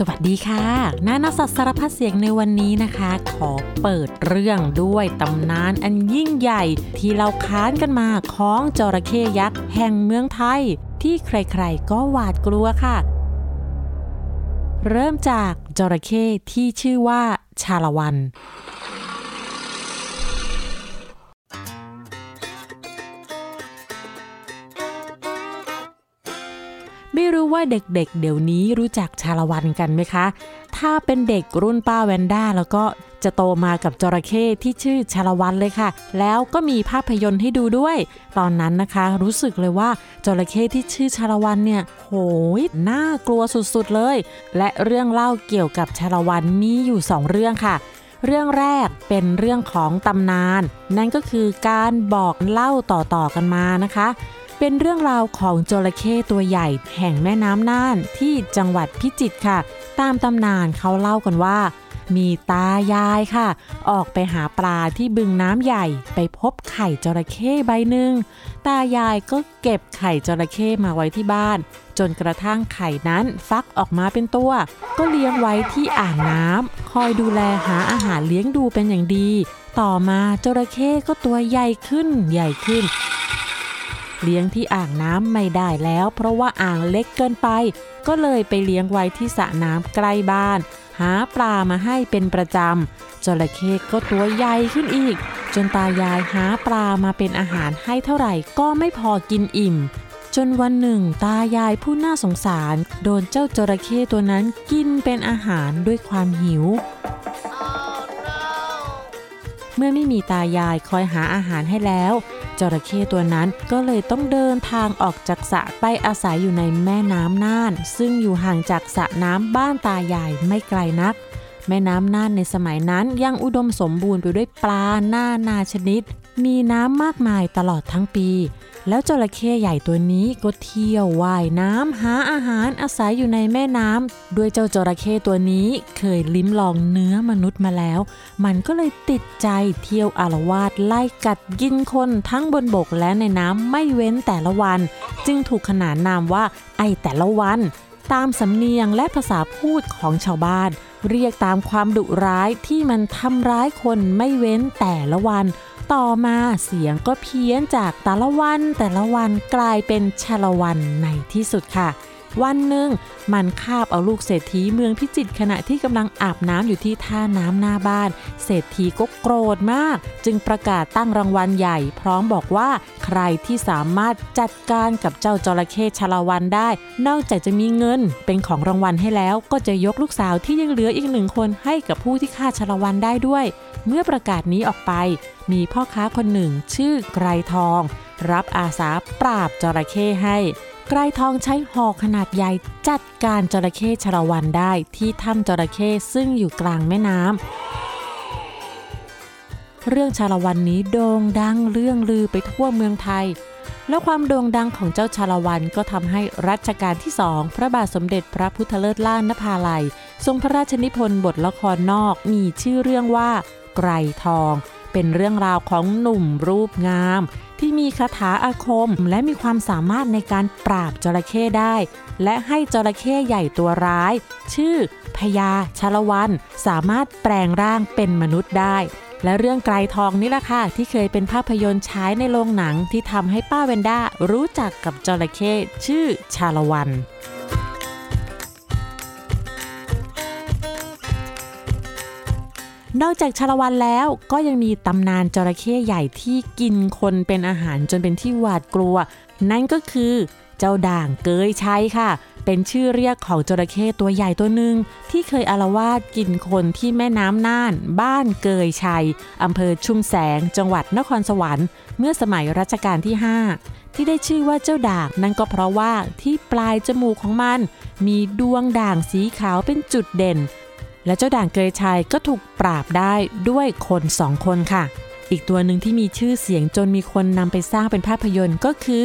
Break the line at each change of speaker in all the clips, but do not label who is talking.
สวัสดีค่ะนานสัตว์สารพัดเสียงในวันนี้นะคะ ขอเปิดเรื่องด้วยตำนานอันยิ่งใหญ่ที่เราค้านกันมาของจระเข้ยักษ์แห่งเมืองไทย ที่ใครๆก็หวาดกลัวค่ะ เริ่มจากจระเข้ที่ชื่อว่าชาละวัน ไม่รู้ว่าเด็กๆเดี๋ยวนี้รู้จักชาละวันกันไหมคะ ถ้าเป็นเด็กรุ่นป้าแวนด้าแล้วก็จะโตมากับจระเข้ที่ชื่อชาละวันเลยค่ะ แล้วก็มีภาพยนตร์ให้ดูด้วย ตอนนั้นนะคะ รู้สึกเลยว่าจระเข้ที่ชื่อชาละวันเนี่ยโหยน่ากลัวสุดๆเลย และเรื่องเล่าเกี่ยวกับชาละวันมีอยู่สองเรื่องค่ะเรื่องแรกเป็นเรื่องของตำนาน นั่นก็คือการบอกเล่าต่อๆกันมานะคะ เป็นเรื่องราวของจระเข้ตัวใหญ่แห่งแม่น้ำน่านที่จังหวัดพิจิตรค่ะ ตามตำนานเขาเล่ากันว่า มีตายายค่ะ ออกไปหาปลาที่บึงน้ำใหญ่ไปพบไข่จระเข้ใบหนึ่งตายายก็เก็บไข่จระเข้มาไว้ที่บ้าน จนกระทั่งไข่นั้นฟักออกมาเป็นตัว ก็เลี้ยงไว้ที่อ่างน้ำคอยดูแลหาอาหารเลี้ยงดูเป็นอย่างดี ต่อมาจระเข้ก็ตัวใหญ่ขึ้นใหญ่ขึ้น เลี้ยงที่อ่างน้ำไม่ได้แล้ว เพราะว่าอ่างเล็กเกินไป ก็เลยไปเลี้ยงไว้ที่สระน้ำใกล้บ้าน หาปลามาให้เป็นประจำจระเข้ก็ตัวใหญ่ขึ้นอีก จนตายายหาปลามาเป็นอาหารให้เท่าไหร่ก็ไม่พอกินอิ่ม จนวันหนึ่ง ตายายผู้น่าสงสาร โดนเจ้าจระเข้ตัวนั้นกินเป็นอาหารด้วยความหิวเมื่อไม่มีตายายคอยหาอาหารให้แล้ว จระเข้ตัวนั้นก็เลยต้องเดินทางออกจากสระไปอาศัยอยู่ในแม่น้ำน่าน ซึ่งอยู่ห่างจากสระน้ำบ้านตายายไม่ไกลนัก แม่น้ำน่านในสมัยนั้นยังอุดมสมบูรณ์ไปด้วยปลาหน้านาชนิด มีน้ำมากมายตลอดทั้งปี แล้วจระเข้ใหญ่ตัวนี้ก็เที่ยวว่ายน้ำหาอาหารอาศัยอยู่ในแม่น้ำด้วยเจ้าจระเข้ตัวนี้เคยลิ้มลองเนื้อมนุษย์มาแล้ว มันก็เลยติดใจเที่ยวอารวาสไล่กัดกินคนทั้งบนบกและในน้ำไม่เว้นแต่ละวัน จึงถูกขนานนามว่า ไอแต่ละวัน ตามสำเนียงและภาษาพูดของชาวบ้าน เรียกตามความดุร้ายที่มันทำร้ายคนไม่เว้นแต่ละวัน ต่อมาเสียงก็เพี้ยนจากแต่ละวันแต่ละวันกลายเป็นชาละวันในที่สุดค่ะ วันหนึ่งมันคาบเอาลูกเศรษฐีเมืองพิจิตรขณะที่กำลังอาบน้ำอยู่ที่ท่าน้ำหน้าบ้าน เศรษฐีก็โกรธมาก จึงประกาศตั้งรางวัลใหญ่ พร้อมบอกว่าใครที่สามารถจัดการกับเจ้าจระเข้ชาละวันได้ นอกจากจะมีเงินเป็นของรางวัลให้แล้ว ก็จะยกลูกสาวที่ยังเหลืออีกหนึ่งคนให้กับผู้ที่ฆ่าชาละวันได้ด้วย เมื่อประกาศนี้ออกไป มีพ่อค้าคนหนึ่งชื่อไกรทอง รับอาสาปราบจระเข้ให้ไกรทองใช้หอกขนาดใหญ่จัดการจระเข้ชาละวันได้ที่ถ้ำจระเข้ซึ่งอยู่กลางแม่น้ำเรื่องชาละวันนี้โด่งดังเรื่องลือไปทั่วเมืองไทย แล้วความโด่งดังของเจ้าชาละวันก็ทำให้รัชกาลที่สองพระบาทสมเด็จพระพุทธเลิศล่านนภาลัย ทรงพระราชนิพนธ์บทละครนอกมีชื่อเรื่องว่า ไกรทอง เป็นเรื่องราวของหนุ่มรูปงาม ที่มีคาถาอาคมและมีความสามารถในการปราบจระเข้ได้ และให้จระเข้ใหญ่ตัวร้าย ชื่อพญาชาละวันสามารถแปลงร่างเป็นมนุษย์ได้ และเรื่องไกรทองนี่แหละค่ะ ที่เคยเป็นภาพยนตร์ฉายในโรงหนังที่ทำให้ป้าเวนด้ารู้จักกับจระเข้ชื่อชาละวัน นอกจากชาละวันแล้วก็ยังมีตำนานจระเข้ใหญ่ที่กินคนเป็นอาหารจนเป็นที่หวาดกลัว นั่นก็คือเจ้าด่างเกยชัยค่ะ เป็นชื่อเรียกของจระเข้ตัวใหญ่ตัวหนึ่งที่เคยอารวาสกินคนที่แม่น้ำน่าน บ้านเกยชัยอำเภอชุมแสง จังหวัดนครสวรรค์ เมื่อสมัยรัชกาลที่ 5 ที่ได้ชื่อว่าเจ้าด่างนั่นก็เพราะว่าที่ปลายจมูกของมัน มีดวงด่างสีขาวเป็นจุดเด่น และเจ้าด่างเกยชัยก็ถูกปราบได้ด้วยคนสองคนค่ะ อีกตัวหนึ่งที่มีชื่อเสียงจนมีคนนำไปสร้างเป็นภาพยนตร์ก็คือ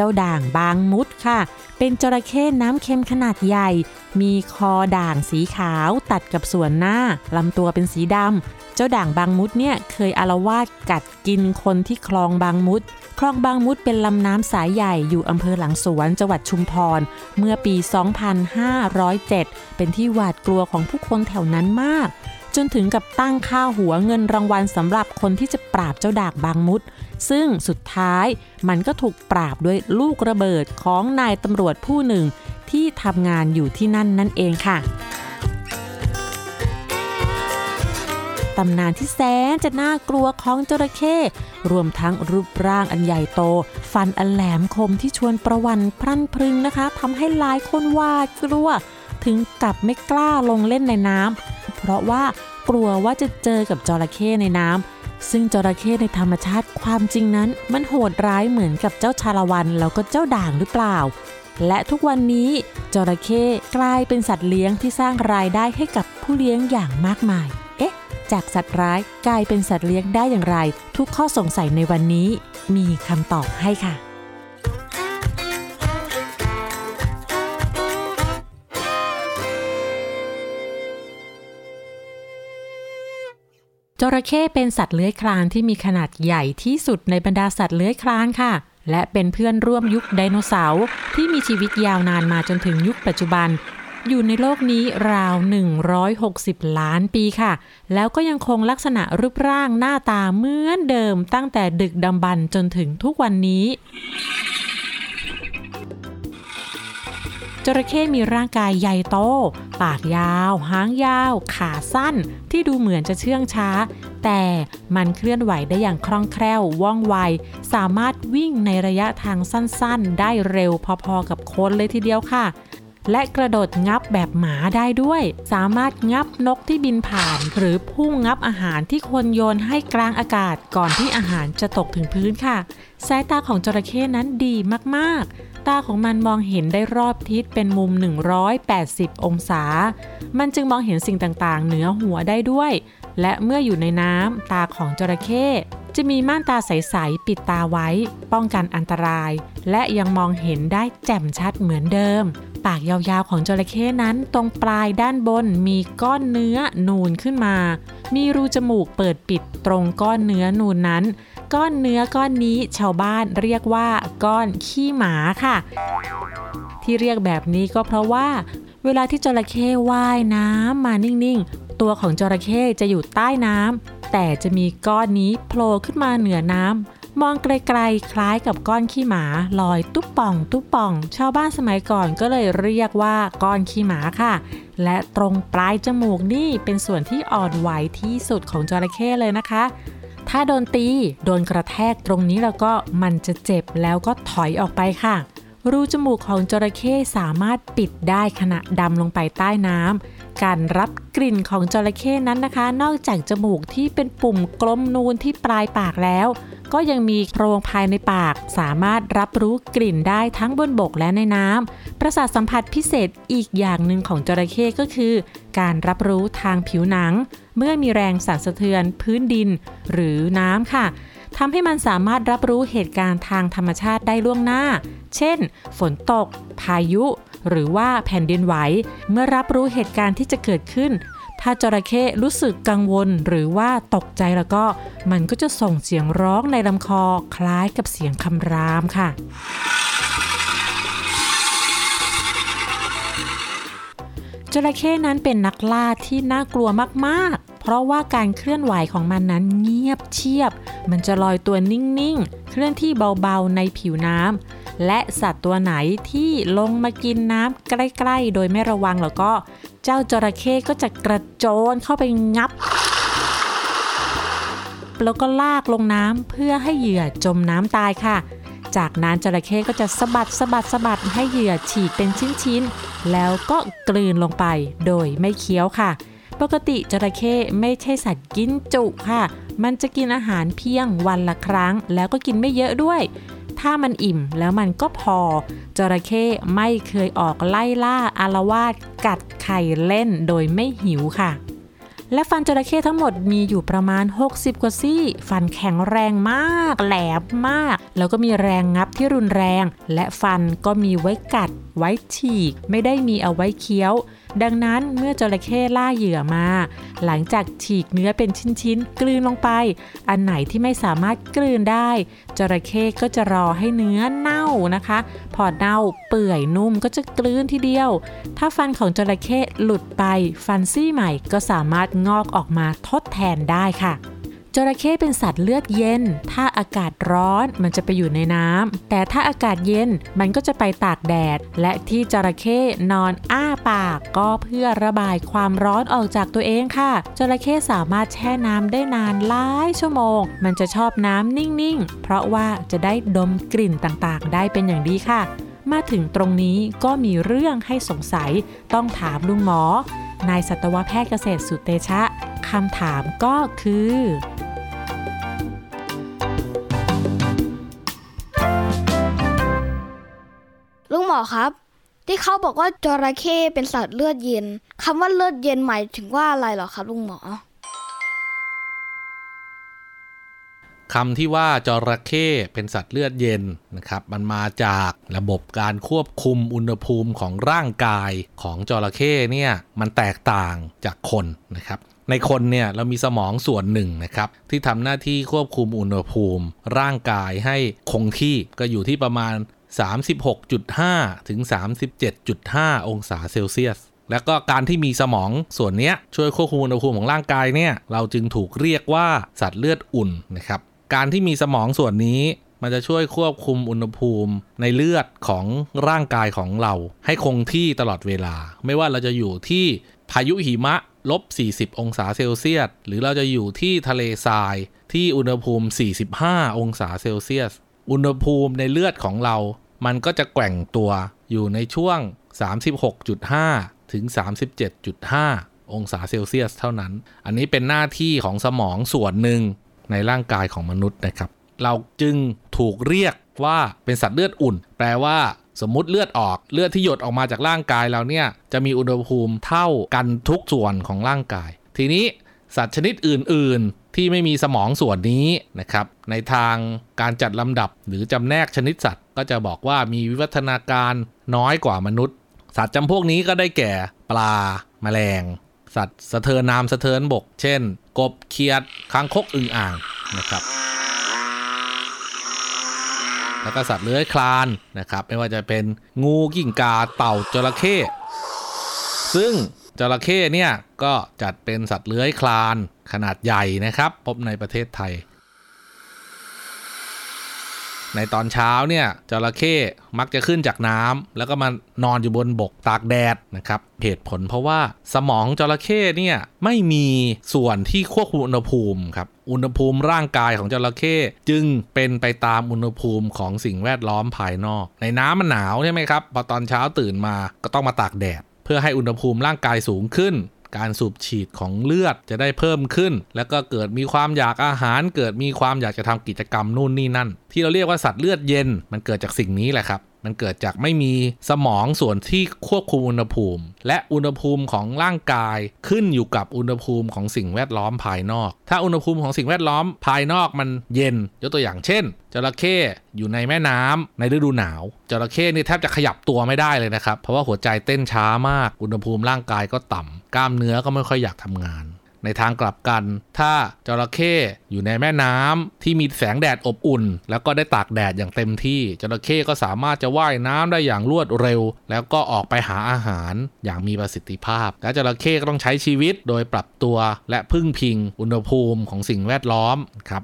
เจ้าด่างบางมุดค่ะ เป็นจระเข้น้ำเค็มขนาดใหญ่ มีคอด่างสีขาวตัดกับส่วนหน้าลำตัวเป็นสีดำ เจ้าด่างบางมุดเนี่ยเคยอารวาสกัดกินคนที่คลองบางมุด คลองบางมุดเป็นลำน้ำสายใหญ่อยู่อำเภอหลังสวนจังหวัดชุมพร เมื่อปี 2507 เป็นที่หวาดกลัวของผู้คนแถวนั้นมาก จนถึงกับตั้งค่าหัวเงินรางวัลสำหรับคนที่จะปราบเจ้าดากบางมุด ซึ่งสุดท้ายมันก็ถูกปราบด้วยลูกระเบิดของนายตำรวจผู้หนึ่งที่ทำงานอยู่ที่นั่นนั่นเองค่ะตำนานที่แสนจะน่ากลัวของจระเข้รวมทั้งรูปร่างอันใหญ่โต ฟันอันแหลมคมที่ชวนประวันพรั่นพรึงนะคะทำให้หลายคนหวาดกลัว ถึงกับไม่กล้าลงเล่นในน้ำ ราะว่ากลัวว่าจะเจอกับจระเข้ในน้ำซึ่งจระเข้ในธรรมชาติความจริงนั้น มันโหดร้ายเหมือนกับเจ้าชาละวันแล้วก็เจ้าด่างหรือเปล่า และทุกวันนี้จระเข้กลายเป็นสัตว์เลี้ยงที่สร้างรายได้ให้กับผู้เลี้ยงอย่างมากมาย เอ๊ะ จากสัตว์ร้ายกลายเป็นสัตว์เลี้ยงได้อย่างไร ทุกข้อสงสัยในวันนี้ มีคำตอบให้ค่ะ จระเข้เป็นสัตว์เลื้อยคลานที่มีขนาดใหญ่ที่สุดในบรรดาสัตว์เลื้อยคลานค่ะ และเป็นเพื่อนร่วมยุคไดโนเสาร์ที่มีชีวิตยาวนานมาจนถึงยุคปัจจุบัน อยู่ในโลกนี้ราว 160 ล้านปีค่ะ แล้วก็ยังคงลักษณะรูปร่างหน้าตาเหมือนเดิมตั้งแต่ดึกดำบรรจนถึงทุกวันนี้ จระเข้มีร่างกายใหญ่โต ปากยาว หางยาว ขาสั้น ที่ดูเหมือนจะเชื่องช้า แต่มันเคลื่อนไหวได้อย่างคล่องแคล่วว่องไว สามารถวิ่งในระยะทางสั้นๆ ได้เร็วพอๆกับคนเลยทีเดียวค่ะและกระโดดงับแบบหมาได้ด้วย สามารถงับนกที่บินผ่าน หรือพุ่งงับอาหารที่คนโยนให้กลางอากาศก่อนที่อาหารจะตกถึงพื้นค่ะ สายตาของจระเข้นั้นดีมากๆ ตาของมันมองเห็นได้รอบทิศเป็นมุม 180 องศา มันจึงมองเห็นสิ่งต่างๆ เหนือหัวได้ด้วย และเมื่ออยู่ในน้ำตาของจระเข้จะมีม่านตาใส ๆ ปิดตาไว้ ป้องกันอันตราย และยังมองเห็นได้แจ่มชัดเหมือนเดิม ปากยาวๆของจระเข้นั้นตรงปลายด้านบนมีก้อนเนื้อนูนขึ้นมา มีรูจมูกเปิดปิดตรงก้อนเนื้อนูนนั้น ก้อนเนื้อก้อนนี้ชาวบ้านเรียกว่าก้อนขี้หมาค่ะ ที่เรียกแบบนี้ก็เพราะว่า เวลาที่จระเข้ว่ายน้ำมานิ่งๆ ตัวของจระเข้จะอยู่ใต้น้ำแต่จะมีก้อนนี้โผล่ขึ้นมาเหนือน้ำมองไกลๆ คล้ายกับก้อนขี้หมาลอยตุ๊บป่อง ตุ๊บป่อง ชาวบ้านสมัยก่อนก็เลยเรียกว่าก้อนขี้หมาค่ะ และตรงปลายจมูกนี่เป็นส่วนที่อ่อนไหวที่สุดของจระเข้เลยนะคะ ถ้าโดนตี โดนกระแทกตรงนี้แล้วก็มันจะเจ็บแล้วก็ถอยออกไปค่ะ รูจมูกของจระเข้สามารถปิดได้ขณะดำลงไปใต้น้ำการรับกลิ่นของจระเข้นั้นนะคะ นอกจากจมูกที่เป็นปุ่มกลมนูนที่ปลายปากแล้ว ก็ยังมีโพรงภายในปาก สามารถรับรู้กลิ่นได้ทั้งบนบกและในน้ำประสาทสัมผัสพิเศษอีกอย่างหนึ่งของจระเข้ก็คือ การรับรู้ทางผิวหนัง เมื่อมีแรงสั่นสะเทือนพื้นดิน หรือน้ำค่ะทำให้มันสามารถรับรู้เหตุการณ์ทางธรรมชาติได้ล่วงหน้า เช่น ฝนตก พายุ หรือว่าแผ่นดินไหว เมื่อรับรู้เหตุการณ์ที่จะเกิดขึ้น ถ้าจระเข้รู้สึกกังวลหรือว่าตกใจแล้วก็ มันก็จะส่งเสียงร้องในลำคอคล้ายกับเสียงคำรามค่ะจระเข้นั้นเป็นนักล่าที่น่ากลัวมากๆ เพราะว่าการเคลื่อนไหวของมันนั้นเงียบเชียบ มันจะลอยตัวนิ่งๆ เคลื่อนที่เบาๆในผิวน้ำ และสัตว์ตัวไหนที่ลงมากินน้ำใกล้ ๆ โดยไม่ระวังแล้วก็ เจ้าจระเข้ก็จะกระโจนเข้าไปงับ แล้วก็ลากลงน้ำเพื่อให้เหยื่อจมน้ำตายค่ะ จากนั้นจระเข้ก็จะสะบัดสะบัดสะบัดให้เหยื่อฉีกเป็นชิ้นๆ แล้วก็กลืนลงไปโดยไม่เคี้ยวค่ะ ปกติจระเข้ไม่ใช่สัตว์กินจุค่ะ มันจะกินอาหารเพียงวันละครั้ง แล้วก็กินไม่เยอะด้วย ถ้ามันอิ่มแล้วมันก็พอ จระเข้ไม่เคยออกไล่ล่าอารวาสกัดไข่เล่นโดยไม่หิวค่ะ และฟันจระเข้ทั้งหมดมีอยู่ประมาณ 60 กว่าซี่ ฟันแข็งแรงมาก แหลมมาก แล้วก็มีแรงงับที่รุนแรง และฟันก็มีไว้กัด ไว้ฉีก ไม่ได้มีเอาไว้เคี้ยว ดังนั้นเมื่อจระเข้ล่าเหยื่อมา หลังจากฉีกเนื้อเป็นชิ้นๆ กลืนลงไป อันไหนที่ไม่สามารถกลืนได้ จระเข้ก็จะรอให้เนื้อเน่านะคะ พอเน่าเปื่อยนุ่มก็จะกลืนทีเดียว ถ้าฟันของจระเข้หลุดไปฟันซี่ใหม่ก็สามารถงอกออกมาทดแทนได้ค่ะ จระเข้เป็นสัตว์เลือดเย็น ถ้าอากาศร้อนมันจะไปอยู่ในน้ำแต่ถ้าอากาศเย็นมันก็จะไปตากแดด และที่จระเข้นอนอ้าปากก็เพื่อระบายความร้อนออกจากตัวเองค่ะ จระเข้สามารถแช่น้ำได้นานหลายชั่วโมง มันจะชอบน้ำนิ่งๆ เพราะว่าจะได้ดมกลิ่นต่างๆ ได้เป็นอย่างดีค่ะ มาถึงตรงนี้ก็มีเรื่องให้สงสัยต้องถามลุงหมอ นายสัตวแพทย์เกษตรสุเตชะคำถามก็คือ
ลุงหมอครับ ที่เขาบอกว่าจระเข้เป็นสัตว์เลือดเย็นคำว่าเลือดเย็นหมายถึงว่าอะไรเหรอครับลุงหมอ
คำที่ว่าจระเข้เป็นสัตว์เลือดเย็นนะครับ มันมาจากระบบการควบคุมอุณหภูมิของร่างกายของจระเข้เนี่ยมันแตกต่างจากคนนะครับในคนเนี่ยเรามีสมองส่วนหนึ่งนะครับที่ทำหน้าที่ควบคุมอุณหภูมิ ร่างกายให้คงที่ก็อยู่ที่ประมาณ 36.5 ถึง 37.5 องศาเซลเซียส แล้วก็การที่มีสมองส่วนเนี้ยช่วยควบคุมอุณหภูมิของร่างกายเนี่ยเราจึงถูกเรียกว่าสัตว์เลือดอุ่นนะครับ การที่มีสมองส่วนนี้มันจะช่วยควบคุมอุณหภูมิในเลือดของร่างกายของเรา ให้คงที่ตลอดเวลา ไม่ว่าเราจะอยู่ที่พายุหิมะลบ 40 องศาเซลเซียส หรือเราจะอยู่ที่ทะเลทรายที่อุณหภูมิ 45 องศาเซลเซียส อุณหภูมิในเลือดของเรา มันก็จะแกว่งตัวอยู่ในช่วง 36.5 ถึง 37.5 องศาเซลเซียสเท่านั้น อันนี้เป็นหน้าที่ของสมองส่วนหนึ่ง ในร่างกายของมนุษย์นะครับ เราจึงถูกเรียกว่าเป็นสัตว์เลือดอุ่น แปลว่าสมมติเลือดออกเลือดที่หยดออกมาจากร่างกายเราเนี่ยจะมีอุณหภูมิเท่ากันทุกส่วนของร่างกาย ทีนี้สัตว์ชนิดอื่น ๆ ที่ไม่มีสมองส่วนนี้นะครับ ในทางการจัดลำดับหรือจำแนกชนิดสัตว์ ก็จะบอกว่ามีวิวัฒนาการน้อยกว่ามนุษย์ สัตว์จำพวกนี้ก็ได้แก่ ปลา แมลง สัตว์สะเทินน้ำสะเทินบก เช่น กบเขียดคางคกอึ่งอ่างนะครับแล้วก็สัตว์เลื้อยคลานนะครับไม่ว่าจะเป็นงูกิ่งกาเต่าจระเข้ซึ่งจระเข้เนี่ยก็จัดเป็นสัตว์เลื้อยคลานขนาดใหญ่นะครับ พบในประเทศไทย ในตอนเช้าเนี่ยจระเข้มักจะขึ้นจากน้ำแล้วก็มานอนอยู่บนบกตากแดดนะครับเหตุผลเพราะว่าสมองจระเข้เนี่ยไม่มีส่วนที่ควบคุมอุณหภูมิครับอุณหภูมิร่างกายของจระเข้จึงเป็นไปตามอุณหภูมิของสิ่งแวดล้อมภายนอก ในน้ำมันหนาวใช่ไหมครับพอตอนเช้าตื่นมาก็ต้องมาตากแดด เพื่อให้อุณหภูมิร่างกายสูงขึ้น การสูบฉีดของเลือดจะได้เพิ่มขึ้น แล้วก็เกิดมีความอยากอาหาร เกิดมีความอยากจะทำกิจกรรมนู่นนี่นั่น ที่เราเรียกว่าสัตว์เลือดเย็นมันเกิดจากสิ่งนี้แหละครับ มันเกิดจากไม่มีสมองส่วนที่ควบคุมอุณหภูมิ และอุณหภูมิของร่างกายขึ้นอยู่กับอุณหภูมิของสิ่งแวดล้อมภายนอก ถ้าอุณหภูมิของสิ่งแวดล้อมภายนอกมันเย็น ยกตัวอย่างเช่นจระเข้อยู่ในแม่น้ำในฤดูหนาวจระเข้นี่แทบจะขยับตัวไม่ได้เลยนะครับ เพราะว่าหัวใจเต้นช้ามาก อุณหภูมิร่างกายก็ต่ำกล้ามเนื้อก็ไม่ค่อยอยากทำงาน ในทางกลับกัน ถ้าจระเข้อยู่ในแม่น้ำที่มีแสงแดดอบอุ่น แล้วก็ได้ตากแดดอย่างเต็มที่จระเข้ก็สามารถจะว่ายน้ำได้อย่างรวดเร็ว แล้วก็ออกไปหาอาหารอย่างมีประสิทธิภาพ และจระเข้ก็ต้องใช้ชีวิตโดยปรับตัวและพึ่งพิง อุณหภูมิของสิ่งแวดล้อมครับ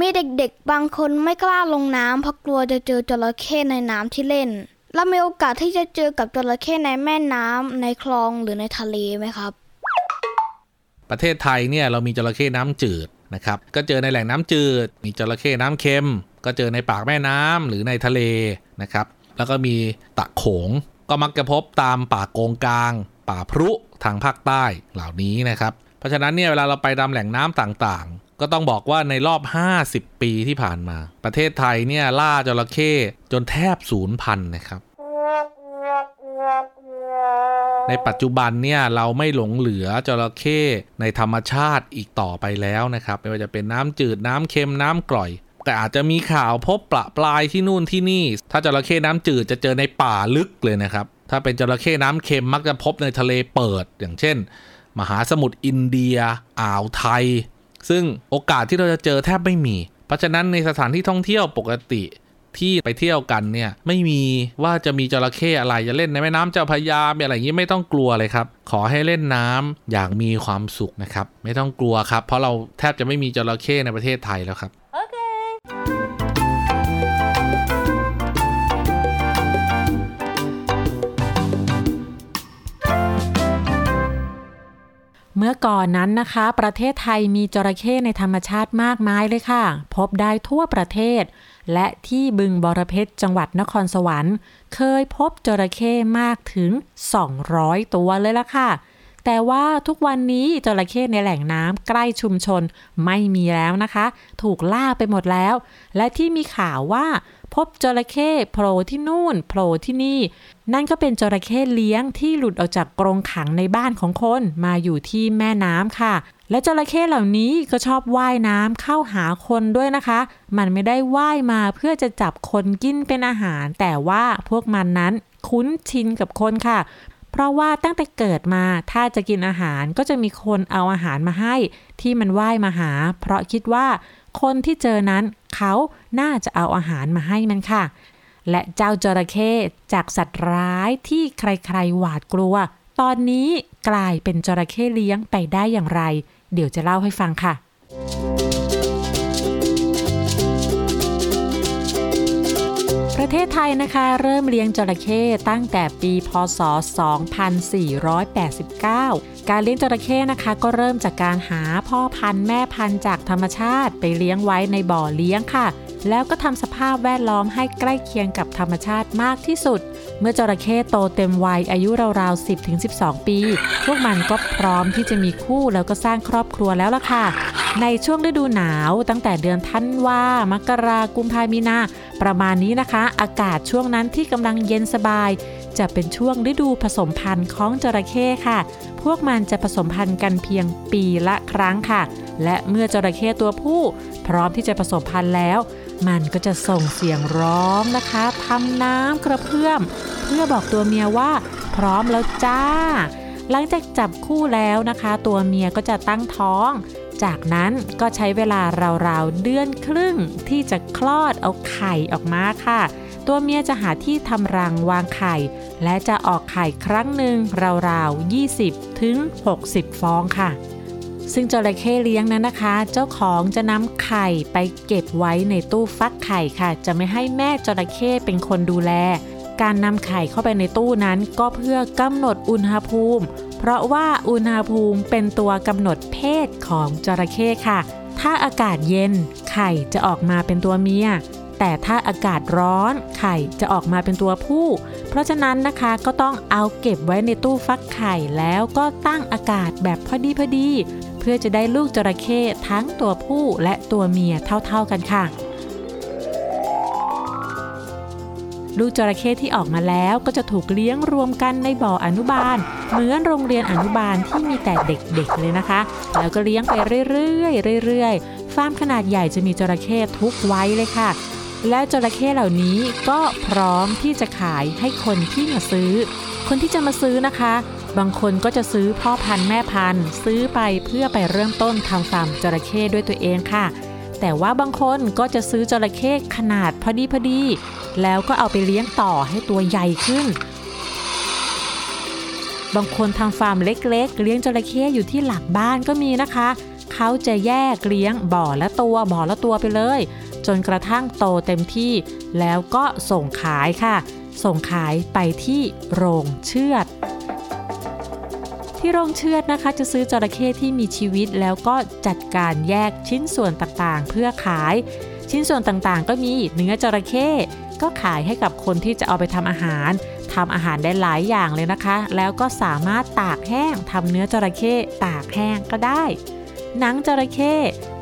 มีเด็กๆ บางคนไม่กล้าลงน้ำเพราะกลัวจะเจอจระเข้ในน้ำที่เล่น แล้วมีโอกาสที่จะเจอกับจระเข้ในแม่น้ำในคลองหรือในทะเลไหมครับ
ประเทศไทยเนี่ยเรามีจระเข้น้ำจืดนะครับก็เจอในแหล่งน้ำจืด มีจระเข้น้ำเค็ม ก็เจอในปากแม่น้ำหรือในทะเลนะครับแล้วก็มีตะโขงก็มักจะพบตามป่าโกงกลาง ป่าพรุทางภาคใต้เหล่านี้นะครับ เพราะฉะนั้นเนี่ยเวลาเราไปตามแหล่งน้ำต่างๆ ก็ต้องบอกว่าในรอบ 50 ปีที่ผ่านมา ประเทศไทยเนี่ยล่าจระเข้จนแทบสูญพันนะครับ ในปัจจุบันเนี่ยเราไม่หลงเหลือจระเข้ในธรรมชาติอีกต่อไปแล้วนะครับ ไม่ว่าจะเป็นน้ำจืดน้ำเค็มน้ำกร่อย แต่อาจจะมีข่าวพบประปลายที่นู่นที่นี่ ถ้าจระเข้น้ำจืดจะเจอในป่าลึกเลยนะครับ ถ้าเป็นจระเข้น้ำเค็มมักจะพบในทะเลเปิด อย่างเช่น มหาสมุทรอินเดีย อ่าวไทย ซึ่งโอกาสที่เราจะเจอแทบไม่มี เพราะฉะนั้นในสถานที่ท่องเที่ยวปกติ ที่ไปเที่ยวกันเนี่ยไม่มีว่าจะมีจระเข้อะไรจะเล่นในแม่น้ำเจ้าพระยาอะไรอย่างนี้ไม่ต้องกลัวเลยครับ ขอให้เล่นน้ำอย่างมีความสุขนะครับ ไม่ต้องกลัวครับ เพราะเราแทบจะไม่มีจระเข้ในประเทศไทยแล้วครับ
เมื่อก่อนนั้นนะคะ ประเทศไทยมีจระเข้ในธรรมชาติมากมายเลยค่ะ พบได้ทั่วประเทศ และที่บึงบรเพชรจังหวัดนครสวรรค์ เคยพบจระเข้มากถึง 200 ตัวเลยล่ะค่ะ แต่ว่าทุกวันนี้จระเข้ในแหล่งน้ำใกล้ชุมชนไม่มีแล้วนะคะ ถูกล่าไปหมดแล้ว และที่มีข่าวว่าพบจระเข้โผล่ที่นู่นโผล่ที่นี่ นั่นก็เป็นจระเข้เลี้ยงที่หลุดออกจากกรงขังในบ้านของคนมาอยู่ที่แม่น้ำค่ะ และจระเข้เหล่านี้ก็ชอบว่ายน้ำเข้าหาคนด้วยนะคะ มันไม่ได้ว่ายมาเพื่อจะจับคนกินเป็นอาหาร แต่ว่าพวกมันนั้นคุ้นชินกับคนค่ะ เพราะว่าตั้งแต่เกิดมาถ้าจะกินอาหารก็จะมีคนเอาอาหารมาให้ ที่มันว่ายมาหา เพราะคิดว่าคนที่เจอนั้นเขาน่าจะเอาอาหารมาให้มันค่ะ และเจ้าจระเข้จากสัตว์ร้ายที่ใครๆหวาดกลัว ตอนนี้กลายเป็นจระเข้เลี้ยงไปได้อย่างไร เดี๋ยวจะเล่าให้ฟังค่ะ ประเทศไทยนะคะ เริ่มเลี้ยงจระเข้ตั้งแต่ปีพศ 2489 การเลี้ยงจระเข้นะคะ ก็เริ่มจากการหาพ่อพันธุ์แม่พันธุ์จากธรรมชาติไปเลี้ยงไว้ในบ่อเลี้ยงค่ะ แล้วก็ทำสภาพแวดล้อมให้ใกล้เคียงกับธรรมชาติมากที่สุด เมื่อจระเข้โตเต็มวัยอายุราวๆ 10-12 ปี พวกมันก็พร้อมที่จะมีคู่แล้วก็สร้างครอบครัวแล้วล่ะค่ะ ในช่วงฤดูหนาวตั้งแต่เดือนธันวามกรากุมภามีนา ประมาณนี้นะคะ อากาศช่วงนั้นที่กำลังเย็นสบาย จะเป็นช่วงฤดูผสมพันธุ์ของจระเข้ค่ะ พวกมันจะผสมพันธุ์กันเพียงปีละครั้งค่ะ และเมื่อจระเข้ตัวผู้ พร้อมที่จะผสมพันธุ์แล้ว มันก็จะส่งเสียงร้องนะคะทำน้ำกระเพื่อม เพื่อบอกตัวเมียว่า พร้อมแล้วจ้า หลังจากจับคู่แล้วนะคะ ตัวเมียก็จะตั้งท้อง จากนั้นก็ใช้เวลาราวๆเดือนครึ่งที่จะคลอดเอาไข่ออกมาค่ะ ตัวเมียจะหาที่ทำรังวางไข่ และจะออกไข่ครั้งหนึ่งราวๆ 20 ถึง 60 ฟองค่ะ ซึ่งจระเข้เลี้ยงนั้นนะคะ เจ้าของจะนำไข่ไปเก็บไว้ในตู้ฟักไข่ค่ะ จะไม่ให้แม่จระเข้เป็นคนดูแล การนำไข่เข้าไปในตู้นั้นก็เพื่อกำหนดอุณหภูมิ เพราะว่าอุณหภูมิเป็นตัวกำหนดเพศของจระเข้ค่ะ ถ้าอากาศเย็น ไข่จะออกมาเป็นตัวเมียแต่ถ้าอากาศร้อนไข่จะออกมาเป็นตัวผู้ เพราะฉะนั้นนะคะก็ต้องเอาเก็บไว้ในตู้ฟักไข่แล้วก็ตั้งอากาศแบบพอดีพอดี พื่อจะได้ลูกจระเข้ทั้งตัวผู้และตัวเมียเท่าๆกันค่ะ ลูกจระเข้ที่ออกมาแล้วก็จะถูกเลี้ยงรวมกันในบ่ออนุบาล เหมือนโรงเรียนอนุบาลที่มีแต่เด็กๆเลยนะคะ แล้วก็เลี้ยงไปเรื่อยๆเรื่อยๆฟาร์มขนาดใหญ่จะมีจระเข้ทุกไว้เลยค่ะและจระเข้เหล่านี้ก็พร้อมที่จะขายให้คนที่มาซื้อ คนที่จะมาซื้อนะคะ บางคนก็จะซื้อพ่อพันธุ์แม่พันธุ์ ซื้อไปเพื่อไปเริ่มต้นทำฟาร์มจระเข้ด้วยตัวเองค่ะ แต่ว่าบางคนก็จะซื้อจระเข้ขนาดพอดีพอดี แล้วก็เอาไปเลี้ยงต่อให้ตัวใหญ่ขึ้น บางคนทำฟาร์มเล็กๆ เลี้ยงจระเข้อยู่ที่หลักบ้านก็มีนะคะ เขาจะแยกเลี้ยงบ่อละตัวบ่อละตัวไปเลย จนกระทั่งโตเต็มที่ แล้วก็ส่งขายค่ะ ส่งขายไปที่โรงเชือด ที่โรงเชือดนะคะ จะซื้อจระเข้ที่มีชีวิตแล้วก็จัดการแยกชิ้นส่วนต่างๆ เพื่อขาย ชิ้นส่วนต่างๆ ก็มีเนื้อจระเข้ก็ขายให้กับคนที่จะเอาไปทำอาหารทำอาหารได้หลายอย่างเลยนะคะ แล้วก็สามารถตากแห้งทำเนื้อจระเข้ตากแห้งก็ได้ หนังจระเข้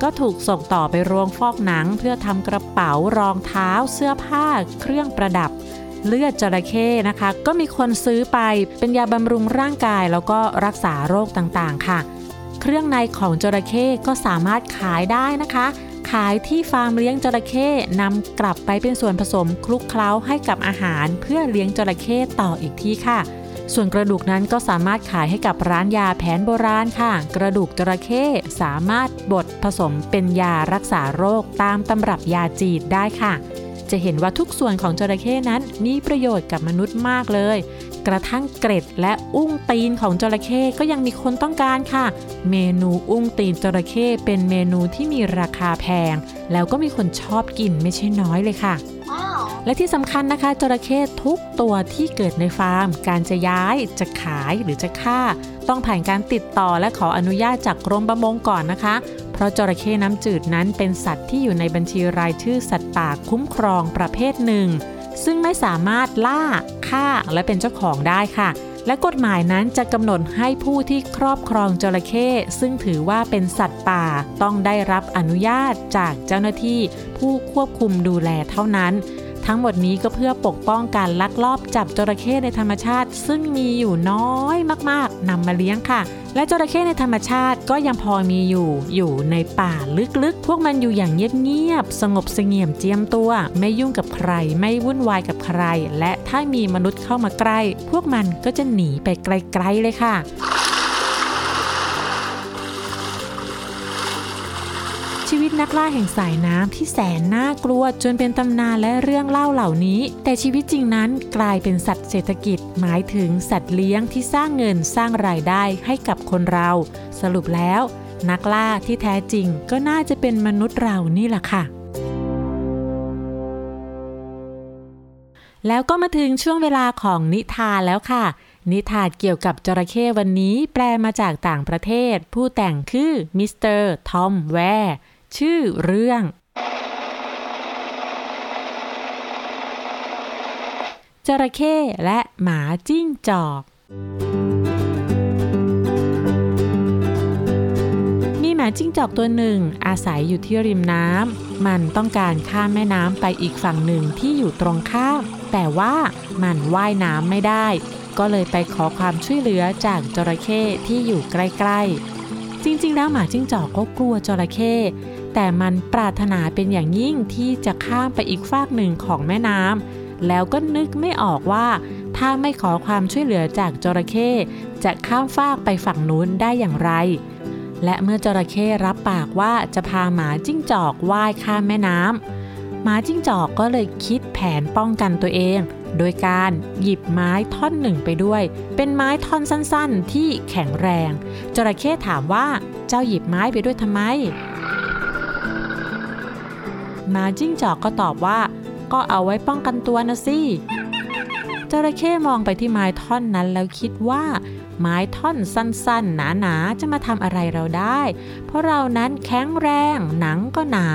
ก็ถูกส่งต่อไปโรงฟอกหนัง เพื่อทำกระเป๋ารองเท้าเสื้อผ้า เครื่องประดับ เลือดจระเข้นะคะ ก็มีคนซื้อไปเป็นยาบำรุงร่างกายแล้วก็รักษาโรคต่างๆค่ะ เครื่องในของจระเข้ก็สามารถขายได้นะคะ ขายที่ฟาร์มเลี้ยงจระเข้นำกลับไปเป็นส่วนผสมคลุกเคล้าให้กับอาหารเพื่อเลี้ยงจระเข้ต่ออีกที่ค่ะส่วนกระดูกนั้นก็สามารถขายให้กับร้านยาแผนโบราณค่ะ กระดูกจระเข้สามารถบดผสมเป็นยารักษาโรคตามตำรับยาจีนได้ค่ะ จะเห็นว่าทุกส่วนของจระเข้นั้นมีประโยชน์กับมนุษย์มากเลย กระทั่งเกร็ดและอุ้งตีนของจระเข้ก็ยังมีคนต้องการค่ะ เมนูอุ้งตีนจระเข้เป็นเมนูที่มีราคาแพง แล้วก็มีคนชอบกินไม่ใช่น้อยเลยค่ะและที่สำคัญนะคะจระเข้ทุกตัวที่เกิดในฟาร์ม การจะย้ายจะขายหรือจะฆ่า ต้องผ่านการติดต่อและขออนุญาตจากกรมประมงก่อนนะคะ เพราะจระเข้น้ำจืดนั้นเป็นสัตว์ที่อยู่ในบัญชีรายชื่อสัตว์ป่าคุ้มครองประเภทหนึ่ง ซึ่งไม่สามารถล่าฆ่าและเป็นเจ้าของได้ค่ะ และกฎหมายนั้นจะกำหนดให้ผู้ที่ครอบครองจระเข้ซึ่งถือว่าเป็นสัตว์ป่าต้องได้รับอนุญาตจากเจ้าหน้าที่ผู้ควบคุมดูแลเท่านั้นทั้งหมดนี้ก็เพื่อปกป้องการลักลอบจับจระเข้ในธรรมชาติ ซึ่งมีอยู่น้อยมาก นำมาเลี้ยงค่ะ และจระเข้ในธรรมชาติก็ยังพอมีอยู่ อยู่ในป่าลึกๆ พวกมันอยู่อย่างเงียบๆ สงบเสงี่ยมเจียมตัว ไม่ยุ่งกับใคร ไม่วุ่นวายกับใคร และถ้ามีมนุษย์เข้ามาใกล้ พวกมันก็จะหนีไปไกลๆเลยค่ะ นักล่าแห่งสายน้ำที่แสนน่ากลัวจนเป็นตำนานและเรื่องเล่าเหล่านี้ แต่ชีวิตจริงนั้นกลายเป็นสัตว์เศรษฐกิจ หมายถึงสัตว์เลี้ยงที่สร้างเงินสร้างรายได้ให้กับคนเรา สรุปแล้ว นักล่าที่แท้จริงก็น่าจะเป็นมนุษย์เรานี่แหละค่ะแล้วก็มาถึงช่วงเวลาของนิทานแล้วค่ะ นิทานเกี่ยวกับจระเข้วันนี้แปลมาจากต่างประเทศ ผู้แต่งคือมิสเตอร์ทอมแวร์ ชื่อเรื่อง จระเข้และหมาจิ้งจอก มีหมาจิ้งจอกตัวหนึ่ง อาศัยอยู่ที่ริมน้ำ มันต้องการข้ามแม่น้ำไปอีกฝั่งหนึ่งที่อยู่ตรงข้าม แต่ว่ามันว่ายน้ำไม่ได้ ก็เลยไปขอความช่วยเหลือจากจระเข้ที่อยู่ใกล้ ๆ จริงๆ แล้วหมาจิ้งจอกก็กลัวจระเข้แต่มันปรารถนาเป็นอย่างยิ่งที่จะข้ามไปอีกฟากหนึ่งของแม่น้ำแล้วก็นึกไม่ออกว่า ถ้าไม่ขอความช่วยเหลือจากจระเข้จะข้ามฟากไปฝั่งนู้นได้อย่างไร และเมื่อจระเข้รับปากว่าจะพาหมาจิ้งจอกว่ายข้ามแม่น้ำหมาจิ้งจอกก็เลยคิดแผนป้องกันตัวเอง โดยการหยิบไม้ท่อนหนึ่งไปด้วย เป็นไม้ท่อนสั้นๆ ที่แข็งแรง จระเข้ถามว่าเจ้าหยิบไม้ไปด้วยทำไม มาจิ้งจอกก็ตอบว่า ก็เอาไว้ป้องกันตัวนะสิจระเข้มองไปที่ไม้ท่อนนั้นแล้วคิดว่า ไม้ท่อนสั้นๆ หนาๆ จะมาทำอะไรเราได้ เพราะเรานั้นแข็งแรง หนังก็หนา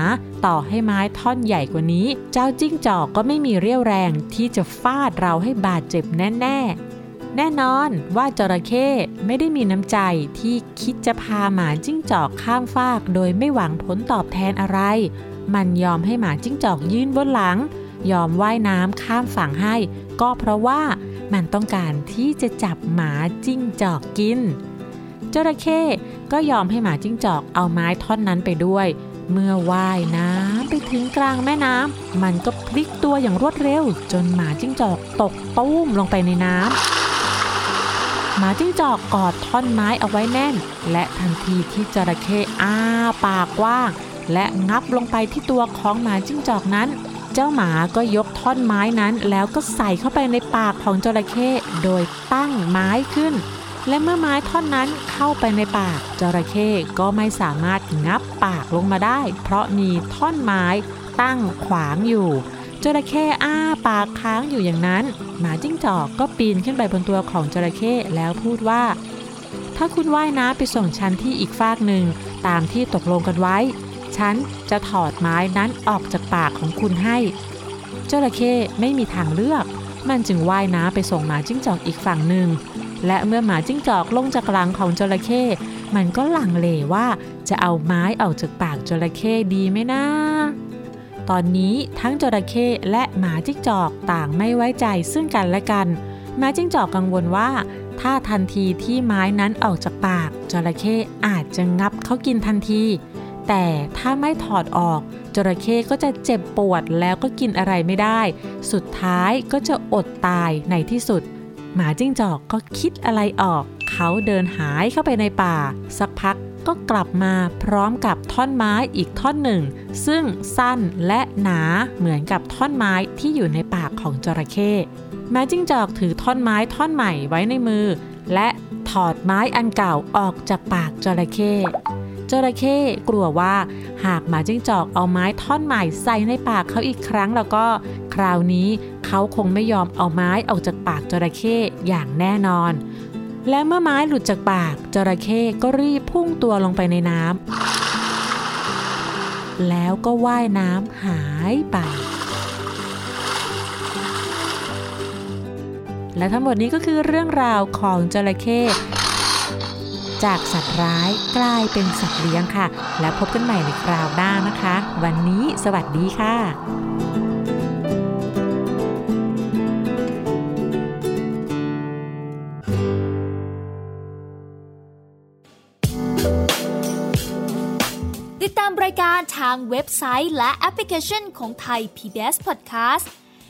ต่อให้ไม้ท่อนใหญ่กว่านี้ เจ้าจิ้งจอกก็ไม่มีเรี่ยวแรงที่จะฟาดเราให้บาดเจ็บแน่ๆแน่นอนว่าจระเข้ไม่ได้มีน้ำใจที่คิดจะพาหมาจิ้งจอกข้ามฟากโดยไม่หวังผลตอบแทนอะไร มันยอมให้หมาจิ้งจอกยืนบนหลัง ยอมว่ายน้ำข้ามฝั่งให้ ก็เพราะว่า มันต้องการที่จะจับหมาจิ้งจอกกิน จระเข้ก็ยอมให้หมาจิ้งจอกเอาไม้ท่อนนั้นไปด้วย เมื่อว่ายน้ำไปถึงกลางแม่น้ำมันก็พลิกตัวอย่างรวดเร็ว จนหมาจิ้งจอกตกตุ้มลงไปในน้ำหมาจิ้งจอกกอดท่อนไม้เอาไว้แน่น และทันทีที่จระเข้อ้าปากกว้าง และงับลงไปที่ตัวของหมาจิ้งจอกนั้น เจ้าหมาก็ยกท่อนไม้นั้นแล้วก็ใส่เข้าไปในปากของจระเข้โดยตั้งไม้ขึ้น และเมื่อไม้ท่อนนั้นเข้าไปในปากจระเข้ก็ไม่สามารถงับปากลงมาได้ เพราะมีท่อนไม้ตั้งขวางอยู่จระเข้อ้าปากค้างอยู่อย่างนั้น หมาจิ้งจอกก็ปีนขึ้นไปบนตัวของจระเข้แล้วพูดว่า ถ้าคุณว่ายน้ำไปส่งฉันที่อีกฟากหนึ่งตามที่ตกลงกันไว้ ฉันจะถอดไม้นั้นออกจากปากของคุณให้ จระเข้ไม่มีทางเลือก มันจึงว่ายน้ำไปส่งหมาจิ้งจอกอีกฝั่งหนึ่ง และเมื่อหมาจิ้งจอกลงจากหลังของจระเข้มันก็หลังเลว่าจะเอาไม้ออกจากปากจระเข้ดีไหมนะ ตอนนี้ทั้งจระเข้และหมาจิ้งจอกต่างไม่ไว้ใจซึ่งกันและกัน หมาจิ้งจอกกังวลว่า ถ้าทันทีที่ไม้นั้นออกจากปากจระเข้อาจจะงับเขากินทันที แต่ถ้าไม่ถอดออก จระเข้ก็จะเจ็บปวดแล้วก็กินอะไรไม่ได้ สุดท้ายก็จะอดตายในที่สุด หมาจิ้งจอกก็คิดอะไรออก เขาเดินหายเข้าไปในป่า สักพักก็กลับมาพร้อมกับท่อนไม้อีกท่อนหนึ่ง ซึ่งสั้นและหนาเหมือนกับท่อนไม้ที่อยู่ในปากของจระเข้แม้จิ้งจอกถือท่อนไม้ท่อนใหม่ไว้ในมือ และถอดไม้อันเก่าออกจากปากจระเข้ จระเข้กลัวว่า หากหมาจิ้งจอกเอาไม้ท่อนใหม่ใส่ในปากเขาอีกครั้งแล้วก็ คราวนี้เขาคงไม่ยอมเอาไม้ออกจากปากจระเข้อย่างแน่นอน และเมื่อไม้หลุดจากปากจระเข้ก็รีบพุ่งตัวลงไปในน้ำแล้วก็ว่ายน้ำหายไปและทั้งหมดนี้ก็คือเรื่องราวของจระเข้ จากสัตว์ร้ายกลายเป็นสัตว์เลี้ยงค่ะ แล้วพบกันใหม่ในคราวหน้านะคะ วันนี้สวัสดีค่ะ
ติดตามรายการทางเว็บไซต์และแอปพลิเคชันของไทย PBS Podcast